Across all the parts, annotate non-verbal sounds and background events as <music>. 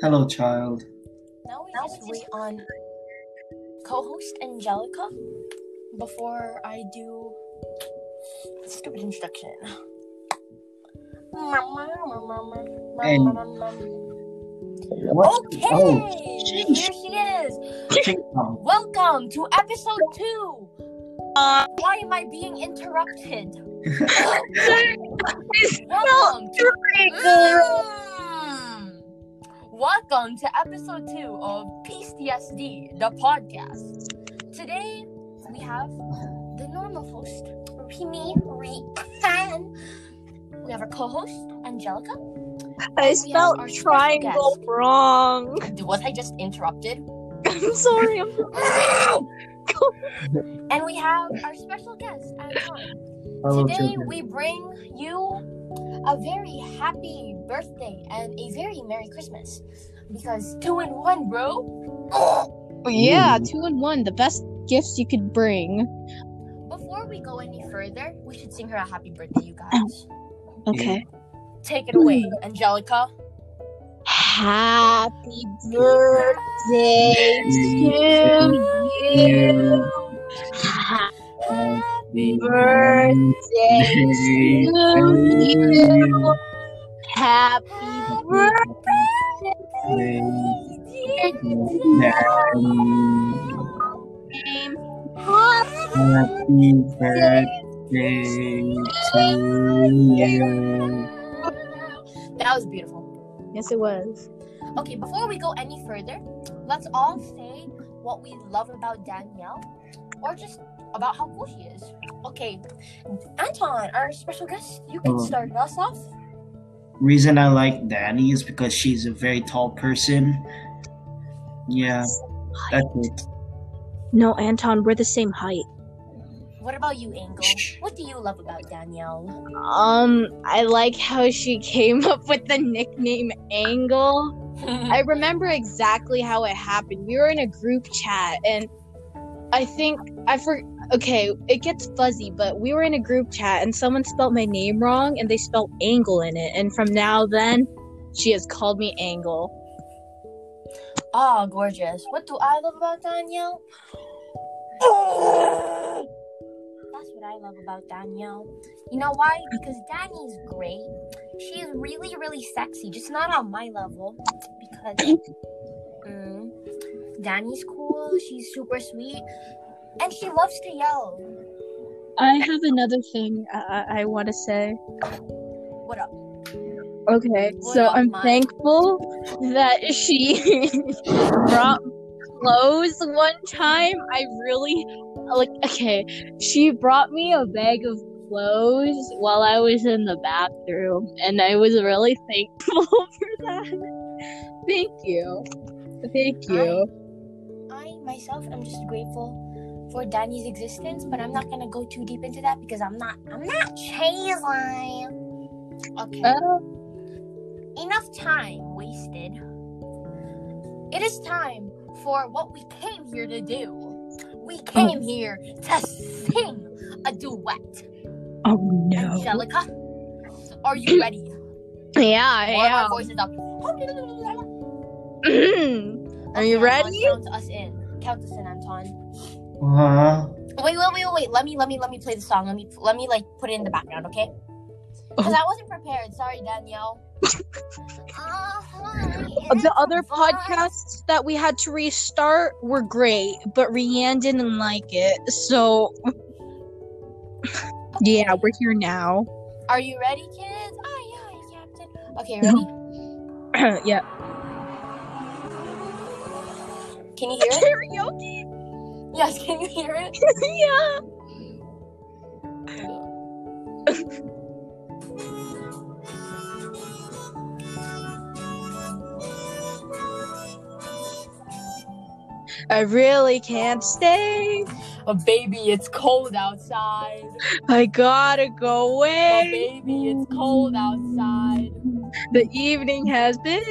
Hello, child. Now we just wait on co-host Angelica before I do stupid introduction. And- What? Okay, Oh, here she is. Um, Welcome to episode two. Why am I being interrupted? <laughs> <laughs> Welcome to. Welcome to episode two of PCSD, the podcast. Today we have the normal host, me, Rian. We have our co-host, Angelica. I spelled special triangle guest. wrong. Was I just interrupted? I'm sorry. I'm <laughs> and we have our special guest, Anton. Today we bring you a very happy birthday and a very Merry Christmas. Because two in one, bro. Oh, yeah, two in one, the best gifts you could bring. Before we go any further, we should sing her a happy birthday, you guys. <clears throat> Okay. Take it away, hmm. Angelica. Happy birthday to you. Happy birthday to you. Happy birthday. Happy birthday to you. That was beautiful. Yes, it was. Okay, before we go any further, let's all say what we love about Danielle or just about how cool she is. Okay, Anton, our special guest, you can Hello. start us off. Reason I like Danny is because she's a very tall person. Yeah, that's it. No, Anton, we're the same height. What about you, Angle? What do you love about Danielle? Um, I like how she came up with the nickname Angle. <laughs> I remember exactly how it happened. We were in a group chat, and I think I for okay, it gets fuzzy, but we were in a group chat, and someone spelled my name wrong, and they spelled Angle in it, and from now then, she has called me Angle. Ah, gorgeous. What do I love about Danielle? That's what I love about Danielle. You know why? Because Danny's great. She's really, really sexy, just not on my level. Because mm, Danny's cool, she's super sweet, and she loves to yell. I have another thing I, I want to say. What up? Okay, What so up, I'm thankful that she <laughs> brought clothes one time. I really like. Okay, she brought me a bag of clothes while I was in the bathroom, and I was really thankful <laughs> for that. Thank you, thank you. I myself am just grateful for Danny's existence, but I'm not gonna go too deep into that because I'm not I'm not chasing. Okay. Uh, enough time wasted. It is time for what we came here to do. We came here to sing a duet. oh no! Angelica, are you <clears throat> ready? Yeah, of our yeah. voices up. <clears throat> Are you ready? Count us in. Count us in, Anton. Uh, Wait, wait, wait, wait. Let me, let me, let me play the song. Let me, let me like put it in the background, okay? Because I wasn't prepared. Sorry, Danielle. <laughs> the other podcasts that we had to restart were great, but Rianne didn't like it. So <laughs> yeah, we're here now. Are you ready, kids? Aye, aye, Captain. Okay, ready? <clears throat> yeah. Can you hear it? Karaoke. Yes, <laughs> can you hear it? yeah. I really can't stay. Oh, baby, it's cold outside. I gotta go away. Oh, baby, it's cold outside. The evening has been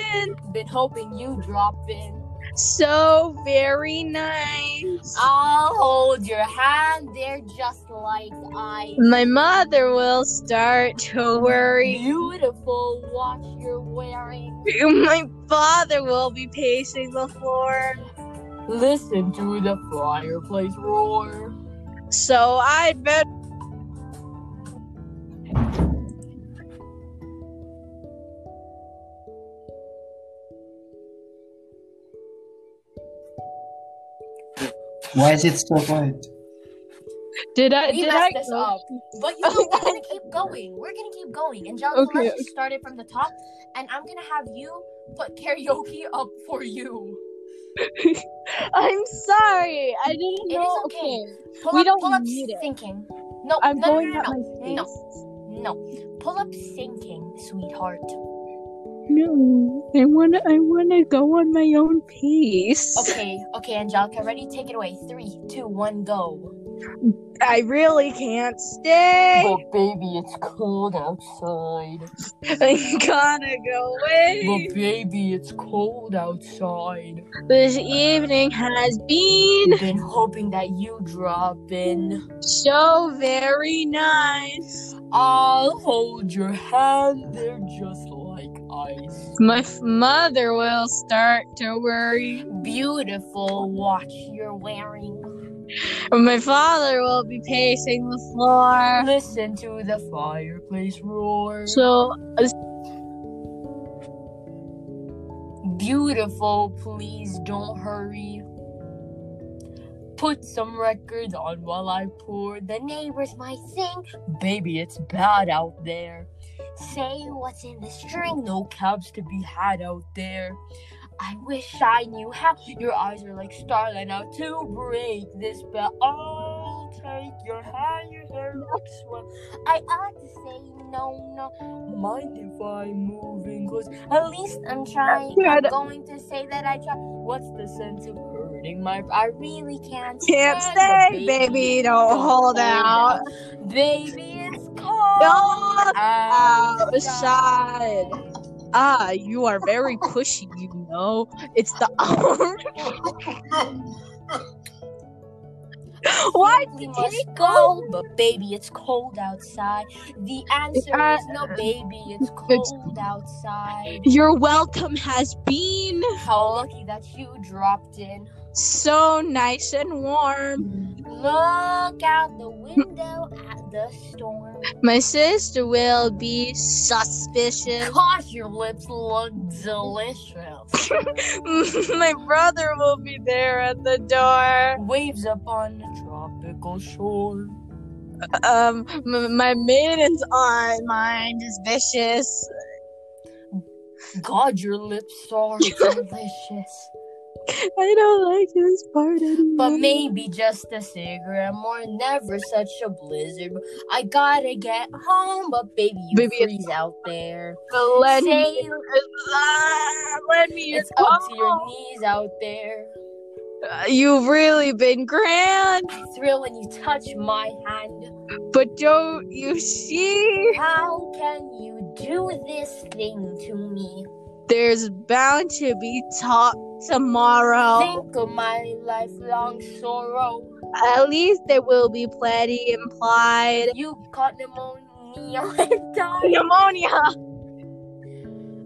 Been hoping you drop in. So very nice. I'll hold your hand there just like I. My mother will start to worry. Beautiful watch you're wearing. <laughs> My father will be pacing the floor. Listen to the fireplace roar. So I'd better. Why is it so quiet? Did I? We did I? messed this up. But you know, we're gonna <laughs> keep going. We're gonna keep going. Angelica, Okay, let's just start it from the top, and I'm gonna have you put karaoke up for you. <laughs> I'm sorry. I didn't It know. is okay. Pull We up, don't pull up need it. No, I'm no, no, going no, no, no, no, no. Pull up sinking, sweetheart. No, I wanna. I wanna go on my own pace. Okay, okay, Angelica, ready? Take it away. Three, two, one, go. I really can't stay. But baby, it's cold outside. I gotta go away. But baby, it's cold outside. This evening has been I've Been hoping that you drop in. so very nice. I'll hold your hand there just ice. My f- mother will start to worry. Beautiful watch you're wearing. My father will be pacing the floor. Listen to the fireplace roar. So, Beautiful, please don't hurry. Put some records on while I pour. The neighbors might think, baby, it's bad out there. Say what's in the string, no cabs to be had out there. I wish I knew how. Your eyes are like starlight now to break this spell. I'll take your hand, your hair looks swell. I ought to say no, no. Mind if I move in close? At least I'm trying. I'm going to say that I try. What's the sense of hurting my? I really can't. can't stand stay, the baby. Don't hold out. Baby, it's cold. Don't outside. Ah, you are very pushy, you know. It's the arm. <laughs> <laughs> Why did you go, but baby, it's cold outside. The answer Uh, is no, baby, <laughs> it's cold outside. Your welcome has been How lucky that you dropped in. So nice and warm. Look out the window at the storm. My sister will be suspicious. Gosh, your lips look delicious. <laughs> My brother will be there at the door. Waves upon the tropical shore. Um, m- my maiden's aunt mind is vicious. God, your lips are <laughs> delicious. <laughs> I don't like this part anymore. But maybe just a cigarette more, never such a blizzard. I gotta get home, but baby, you Baby, freeze out there. let Say me, <laughs> ah, let me it's up to your knees out there. Uh, You've really been grand, I thrill when you touch my hand. but don't you see? How can you do this thing to me? There's bound to be talk tomorrow. Think of my lifelong sorrow. At least there will be plenty implied. You caught pneumonia <laughs> and died. Pneumonia.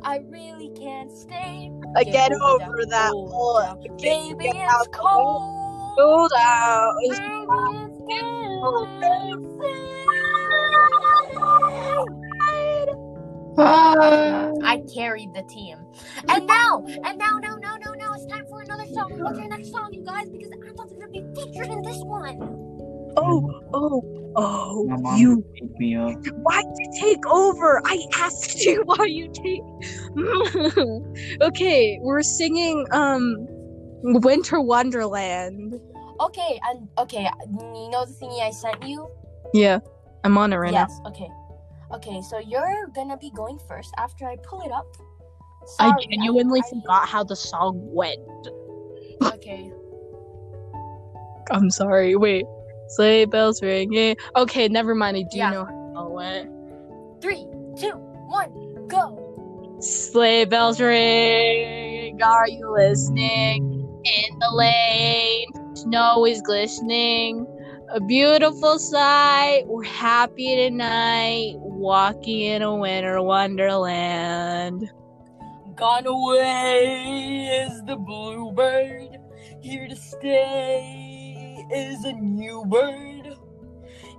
I really can't stay. I get over that that cold whole down. Get Baby, out it's the cold. cold out. Baby, it's cold. I carried the team. And now, and now, now, now, now, now, it's time for another song. What's your next song, you guys? Because I thought it's going to be featured in this one. Oh, oh, oh! My mom You picked me up. Why'd you take over? I asked you <laughs> why you take. <laughs> okay, we're singing um Winter Wonderland. Okay, and okay, you know the thingy I sent you? Yeah, I'm on it right now. yes. Okay. Okay, so you're gonna be going first after I pull it up. Now. I genuinely I- forgot how the song went. Okay. I'm sorry. Wait, sleigh bells ringing. Okay, never mind. I do Yeah. know how the song went. Three, two, one, go. Sleigh bells ring. Are you listening? In the lane, snow is glistening. A beautiful sight. We're happy tonight, walking in a winter wonderland. Gone away is the bluebird. Here to stay is a new bird.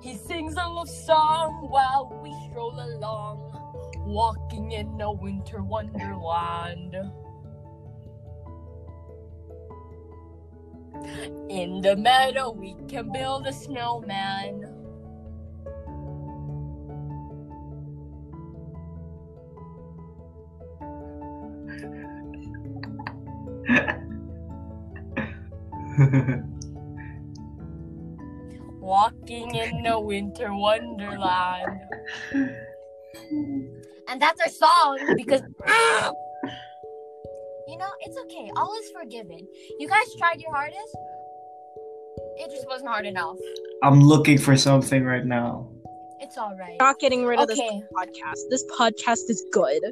He sings a love song while we stroll along, walking in a winter wonderland. In the meadow, we can build a snowman. Walking in a winter wonderland. And that's our song because. <laughs> You know, it's okay. All is forgiven. You guys tried your hardest. It just wasn't hard enough. I'm looking for something right now. It's all right. Not getting rid of this podcast. This podcast is good.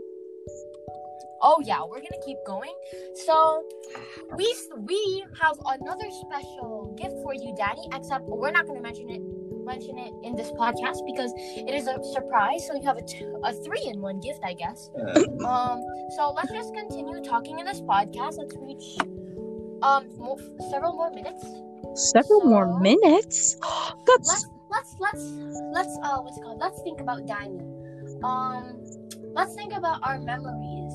Oh yeah, we're gonna keep going. So we we have another special gift for you, Danny. Except we're not gonna mention it mention it in this podcast because it is a surprise. So you have a, t- a three in one gift, I guess. <coughs> Um. So let's just continue talking in this podcast. Let's reach um mo- several more minutes. Several more minutes. <gasps> That's Let's let's let's let's uh what's it called? Let's think about Danny. Um. Let's think about our memories.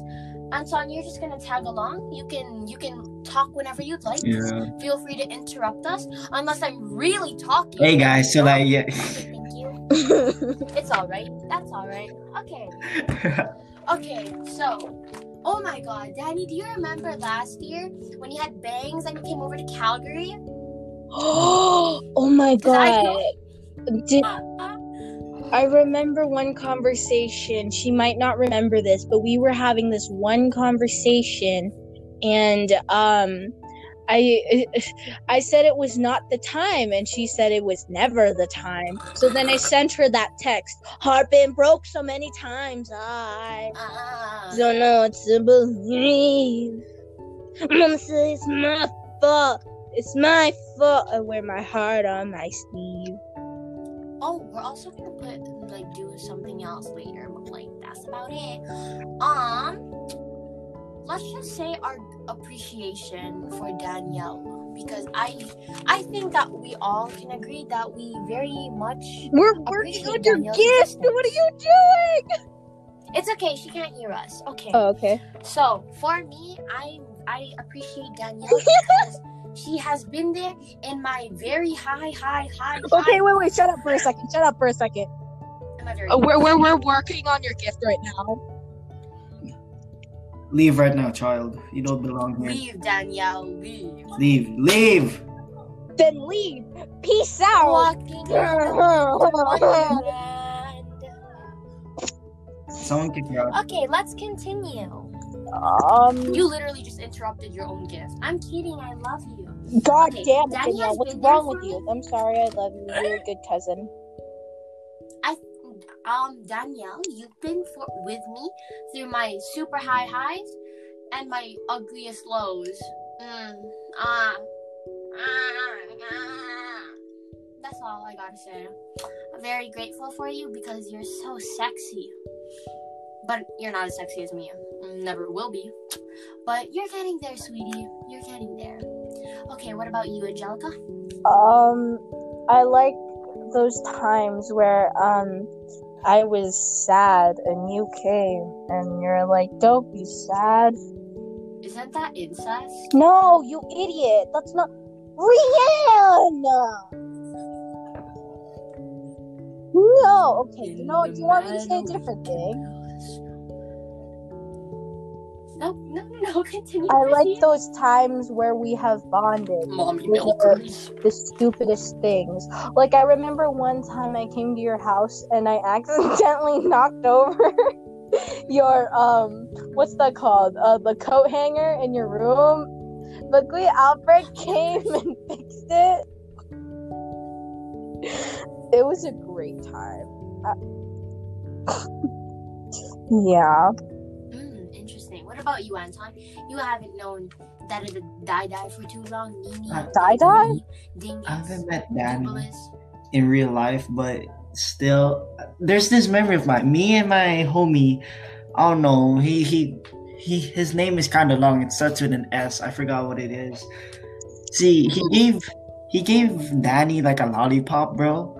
Anton, you're just gonna tag along. You can you can talk whenever you'd like. Yeah. Feel free to interrupt us unless I'm really talking. Hey guys, so like yeah. Okay, thank you. <laughs> It's all right. That's all right. Okay. <laughs> Okay. So, oh my God, Danny, do you remember last year when you had bangs and you came over to Calgary? <gasps> oh my Did I god. Did uh, uh, I remember one conversation. She might not remember this, but we were having this one conversation and um I <laughs> I said it was not the time and she said it was never the time. So then I sent her that text. Heart been broke so many times. I don't know what to believe. Mom says it's my fault. It's my fault. I wear my heart on my sleeve. Oh, we're also gonna put like do something else later, but like that's about it. Um, let's just say our appreciation for Danielle because I I think that we all can agree that we very much. We're working on your gift. What are you doing? It's okay, she can't hear us. Okay. Oh, okay. So for me, I I appreciate Danielle <laughs> she has been there in my very high, high, high. Okay, high, wait, wait. Shut up for a second. Shut up for a second. in my very Uh, we're, we're, we're working on your gift right now. Leave right now, child. You don't belong here. leave Danielle, leave. Leave. Leave. Then leave. Peace out. Walking. <laughs> Someone kick her out. Okay, let's continue. Um, You literally just interrupted your own gift. I'm kidding. I love you. God Okay, damn it, Danielle. What's wrong with you? I'm sorry. I love you. You're a good cousin. I um Danielle, you've been for, with me through my super high highs and my ugliest lows. Mm, ah, ah, ah. That's all I gotta say. I'm very grateful for you because you're so sexy. But you're not as sexy as me. Never will be. But you're getting there, sweetie. You're getting there. Okay, what about you, Angelica? Um, I like those times where um I was sad and you came and you're like, "Don't be sad." Isn't that incest? No, you idiot. That's not Rihanna. No, okay. You know, do you want me to say a different thing? No, no, no, <laughs> no. Continue. I like those times where we have bonded. mommy milkers. the stupidest things. Like I remember one time I came to your house and I <laughs> accidentally knocked over <laughs> your um what's that called? Uh the coat hanger in your room. But Luckily Alfred came and fixed it. It was a great time. Uh, yeah. Mm, interesting. What about you, Anton? You haven't known that is a die die for too long. Nini, Uh, Die Die? Dingus, I haven't met Danny Nicholas. in real life, but still, there's this memory of mine. Me and my homie. I don't know. He he he. His name is kind of long. It starts with an S. I forgot what it is. See, he gave he gave Danny like a lollipop, bro.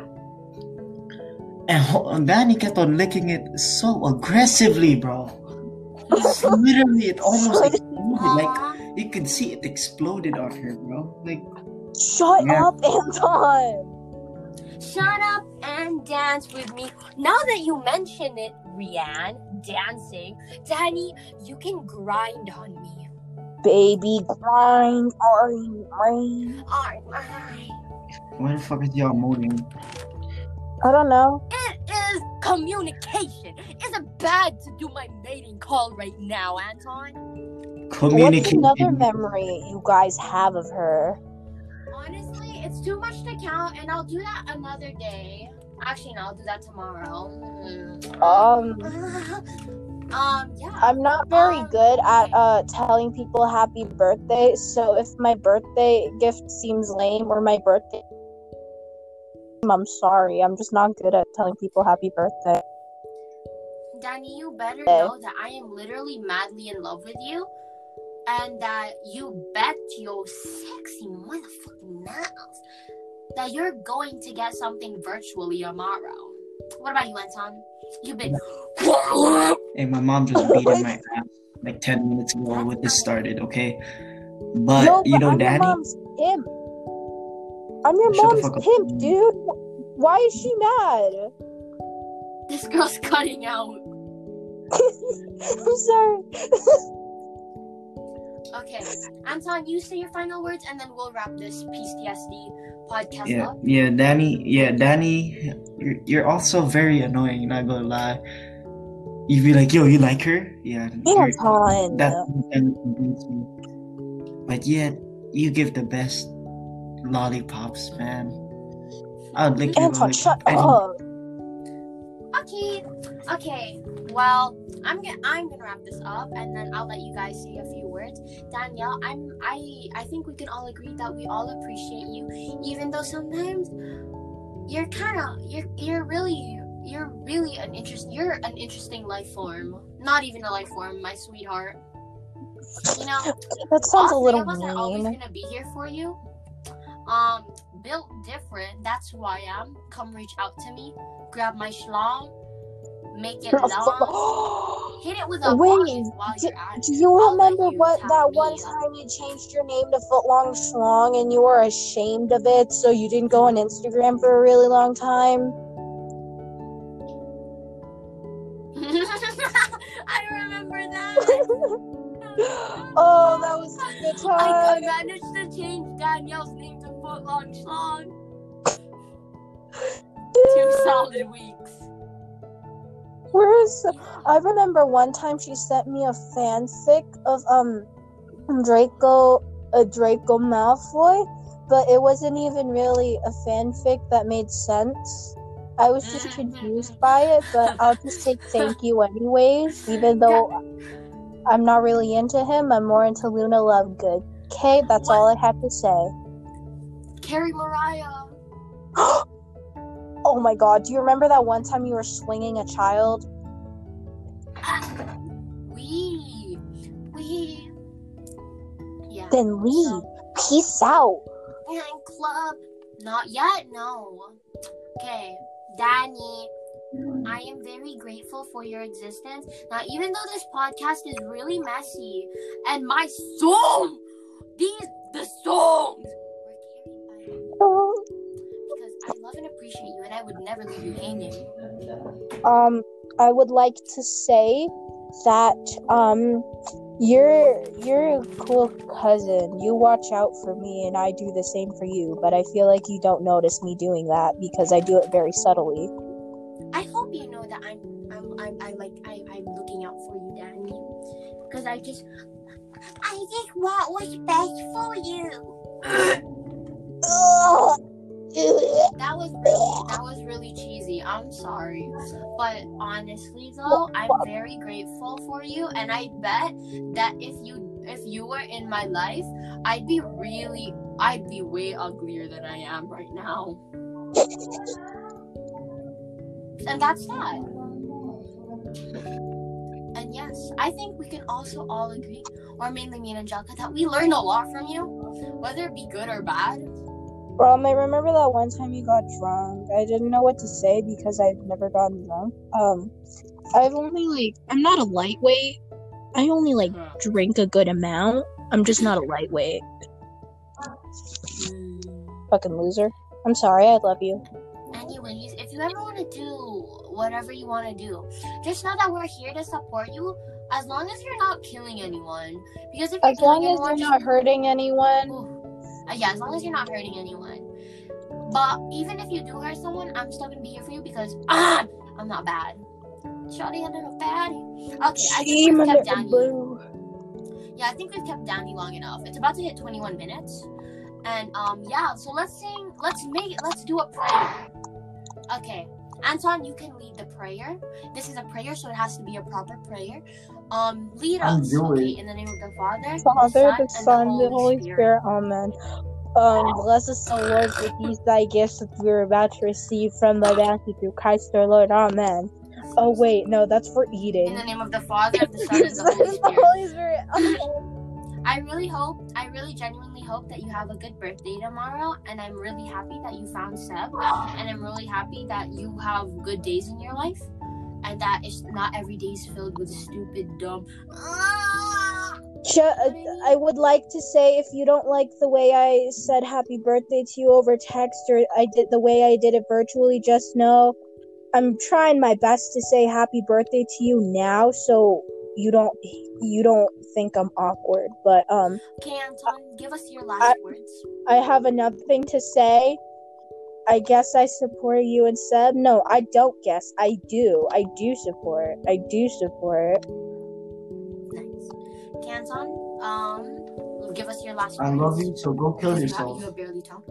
And ho- Danny kept on licking it so aggressively, bro. Literally, it <laughs> almost exploded. Like you could see it exploded on her, bro. Like Shut Yeah. up, Anton. <laughs> Shut up and dance with me. Now that you mention it, Rianne, dancing, Danny, you can grind on me. Baby grind, grind, grind. Alright. why the fuck is y'all moaning? I don't know. It is communication. It's it bad to do my mating call right now, Anton? What's Communication. another memory you guys have of her? Honestly, it's too much to count, and I'll do that another day. Actually, no, I'll do that tomorrow. Um, <sighs> um, yeah. I'm not very Um, good at uh telling people happy birthday. So if my birthday gift seems lame or my birthday, I'm sorry. I'm just not good at telling people happy birthday. Danny, you better know that I am literally madly in love with you, and that you bet your sexy motherfucking nails that you're going to get something virtually tomorrow. What about you, Anton? You've been. Hey, my mom just <laughs> beat in my ass like 10 minutes ago when this started, okay? But, no, you know, I'm Danny, your mom's pimp. I'm your Shut mom's pimp, dude. Why is she mad? This girl's cutting out. <laughs> I'm sorry. Okay, Anton, you say your final words, and then we'll wrap this PTSD podcast yeah, up. yeah, Danny, yeah, Danny, you're, you're also very annoying, not gonna lie. You'd be like, yo, you like her? Yeah, you're- Anton. that doesn't convince. But yet, you give the best lollipops, man. I would lick your Anton, shut up. Okay, okay. Well, I'm gonna I'm gonna wrap this up, and then I'll let you guys say a few words. Danielle, I'm I I think we can all agree that we all appreciate you, even though sometimes you're kind of you're you're really you're really an interest you're an interesting life form. Not even a life form, my sweetheart. You know, That sounds a little three of us are always gonna be here for you. Um, built different. That's who I am. Come reach out to me. Grab my schlong. Make it long. <gasps> Hit it with a Wait, do- Do you remember you what that me one time you changed your name to Footlong Schlong and you were ashamed of it, so you didn't go on Instagram for a really long time? <laughs> I remember that. <laughs> <laughs> oh, that was a good I, I managed to change Danielle's name to Footlong Schlong. Two solid weeks. Where's I remember one time she sent me a fanfic of um Draco a Draco Malfoy, but it wasn't even really a fanfic that made sense. I was just confused by it, but I'll just say <laughs> thank you anyways, even though I'm not really into him. I'm more into Luna Lovegood. Okay, that's all I have to say. Carrie Mariah. <gasps> Oh my god, do you remember that one time you were swinging a child? <gasps> We. We. Yeah. Then leave. So- Peace out. Fan club. Not yet, no. Okay, Danny. I am very grateful for your existence. Now, even though this podcast is really messy, and my song, these the songs I love and appreciate you, and I would never leave you hanging. um i would like to say that um you're you're a cool cousin you watch out for me and i do the same for you but i feel like you don't notice me doing that because i do it very subtly I hope you know that I'm, I'm, I'm I like, I, I'm looking out for you, Danny, because I just, I just want what's best for you. <clears throat> <clears throat> Ugh. That was really that was really cheesy. I'm sorry. But honestly though, I'm very grateful for you and I bet that if you if you were in my life, I'd be really, I'd be way uglier than I am right now. And that's that. And yes, I think we can also all agree, or mainly me and Angelica, that we learned a lot from you, whether it be good or bad. Um, I remember that one time you got drunk. I didn't know what to say because I've never gotten drunk. Um, I've only like I'm not a lightweight. I only like drink a good amount. I'm just not a lightweight. Fucking loser. I'm sorry. I love you. Anyways, if you ever want to do whatever you want to do, just know that we're here to support you as long as you're not killing anyone. Because if you're As long as anyone, you're not hurting anyone. Uh, yeah, as long as you're not hurting anyone. But even if you do hurt someone, I'm still gonna be here for you because ah, I'm not bad. Shawty, I'm not bad. Okay, I think we've kept Danny. Yeah, I think we've kept Danny long enough. It's about to hit 21 minutes, and um, yeah. So let's sing. Let's make. Let's do a prayer. Okay, Anton, you can lead the prayer. This is a prayer, so it has to be a proper prayer. Um, lead I'll us. okay, in the name of the Father, Father, the and Son, the Holy Spirit. Amen. Um, bless us, O Lord, with these thy gifts that we are about to receive from thy bounty through Christ our Lord. Amen. Oh wait, no, that's for eating. In the name of the Father, of the Son, and <laughs> the Holy The Spirit. Holy Spirit. Okay. <laughs> I really hope, I really genuinely hope that you have a good birthday tomorrow. And I'm really happy that you found Seb. And I'm really happy that you have good days in your life. And that it's not every day is filled with stupid, dumb. Ah! Ju- I would like to say if you don't like the way I said happy birthday to you over text or I did the way I did it virtually, just know I'm trying my best to say happy birthday to you now so you don't you don't think I'm awkward. But um Okay, Anton, give us your last I- words. I have another thing to say. I guess I support you and Seb. No, I don't guess. I do. I do support. I do support. Nice. Okay, Anton, um, give us your last words. I words. love you, so go kill Because you have- yourself. You barely talked.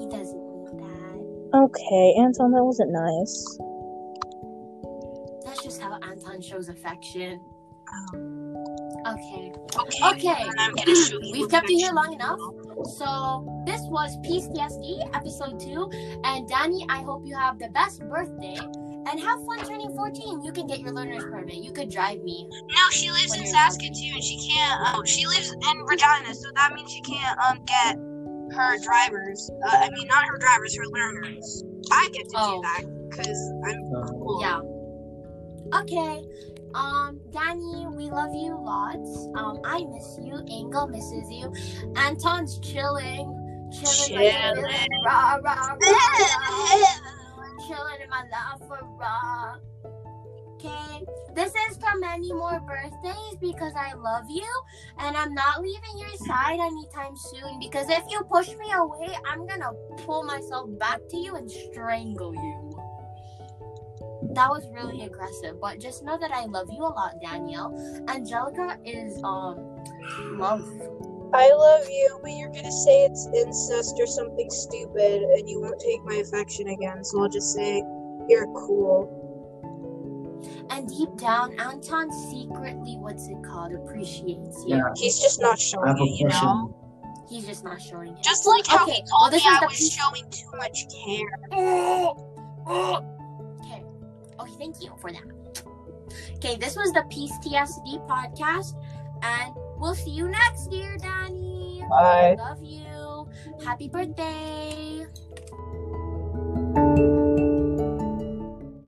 He doesn't want that. Okay, Anton, that wasn't nice. That's just how Anton shows affection. Okay. Okay. Okay. I'm gonna show. We've kept you here long enough. So this was PCSD episode two. And Danny, I hope you have the best birthday and have fun turning 14. You can get your learner's permit. You could drive me. No, she lives in Saskatoon. She can't. Oh, she lives in Regina, so that means she can't um get her drivers. Uh, I mean, not her drivers, her learners. I get to Oh. do that because I'm Uh, cool. Yeah. Okay. Um, Danny, we love you lots. Um, I miss you. Angel misses you. Anton's chilling. Chilling. like a villain. Rah, rah, rah, rah. <laughs> chilling in my life for raw. Okay, this is for many more birthdays because I love you and I'm not leaving your side anytime soon because if you push me away, I'm gonna pull myself back to you and strangle you. That was really aggressive, but just know that I love you a lot, Danielle. Angelica is um love. I love you, but you're gonna say it's incest or something stupid, and you won't take my affection again. So I'll just say you're cool. And deep down, Anton secretly, what's it called, appreciates you. Yeah. He's just not showing it, you know. He's just not showing it. Just like how Okay, he well, told this me is I the was piece- showing too much care. <laughs> Thank you for that. Okay, this was the Peace TSD podcast, and we'll see you next year, Danny. Bye. Love you. Happy birthday.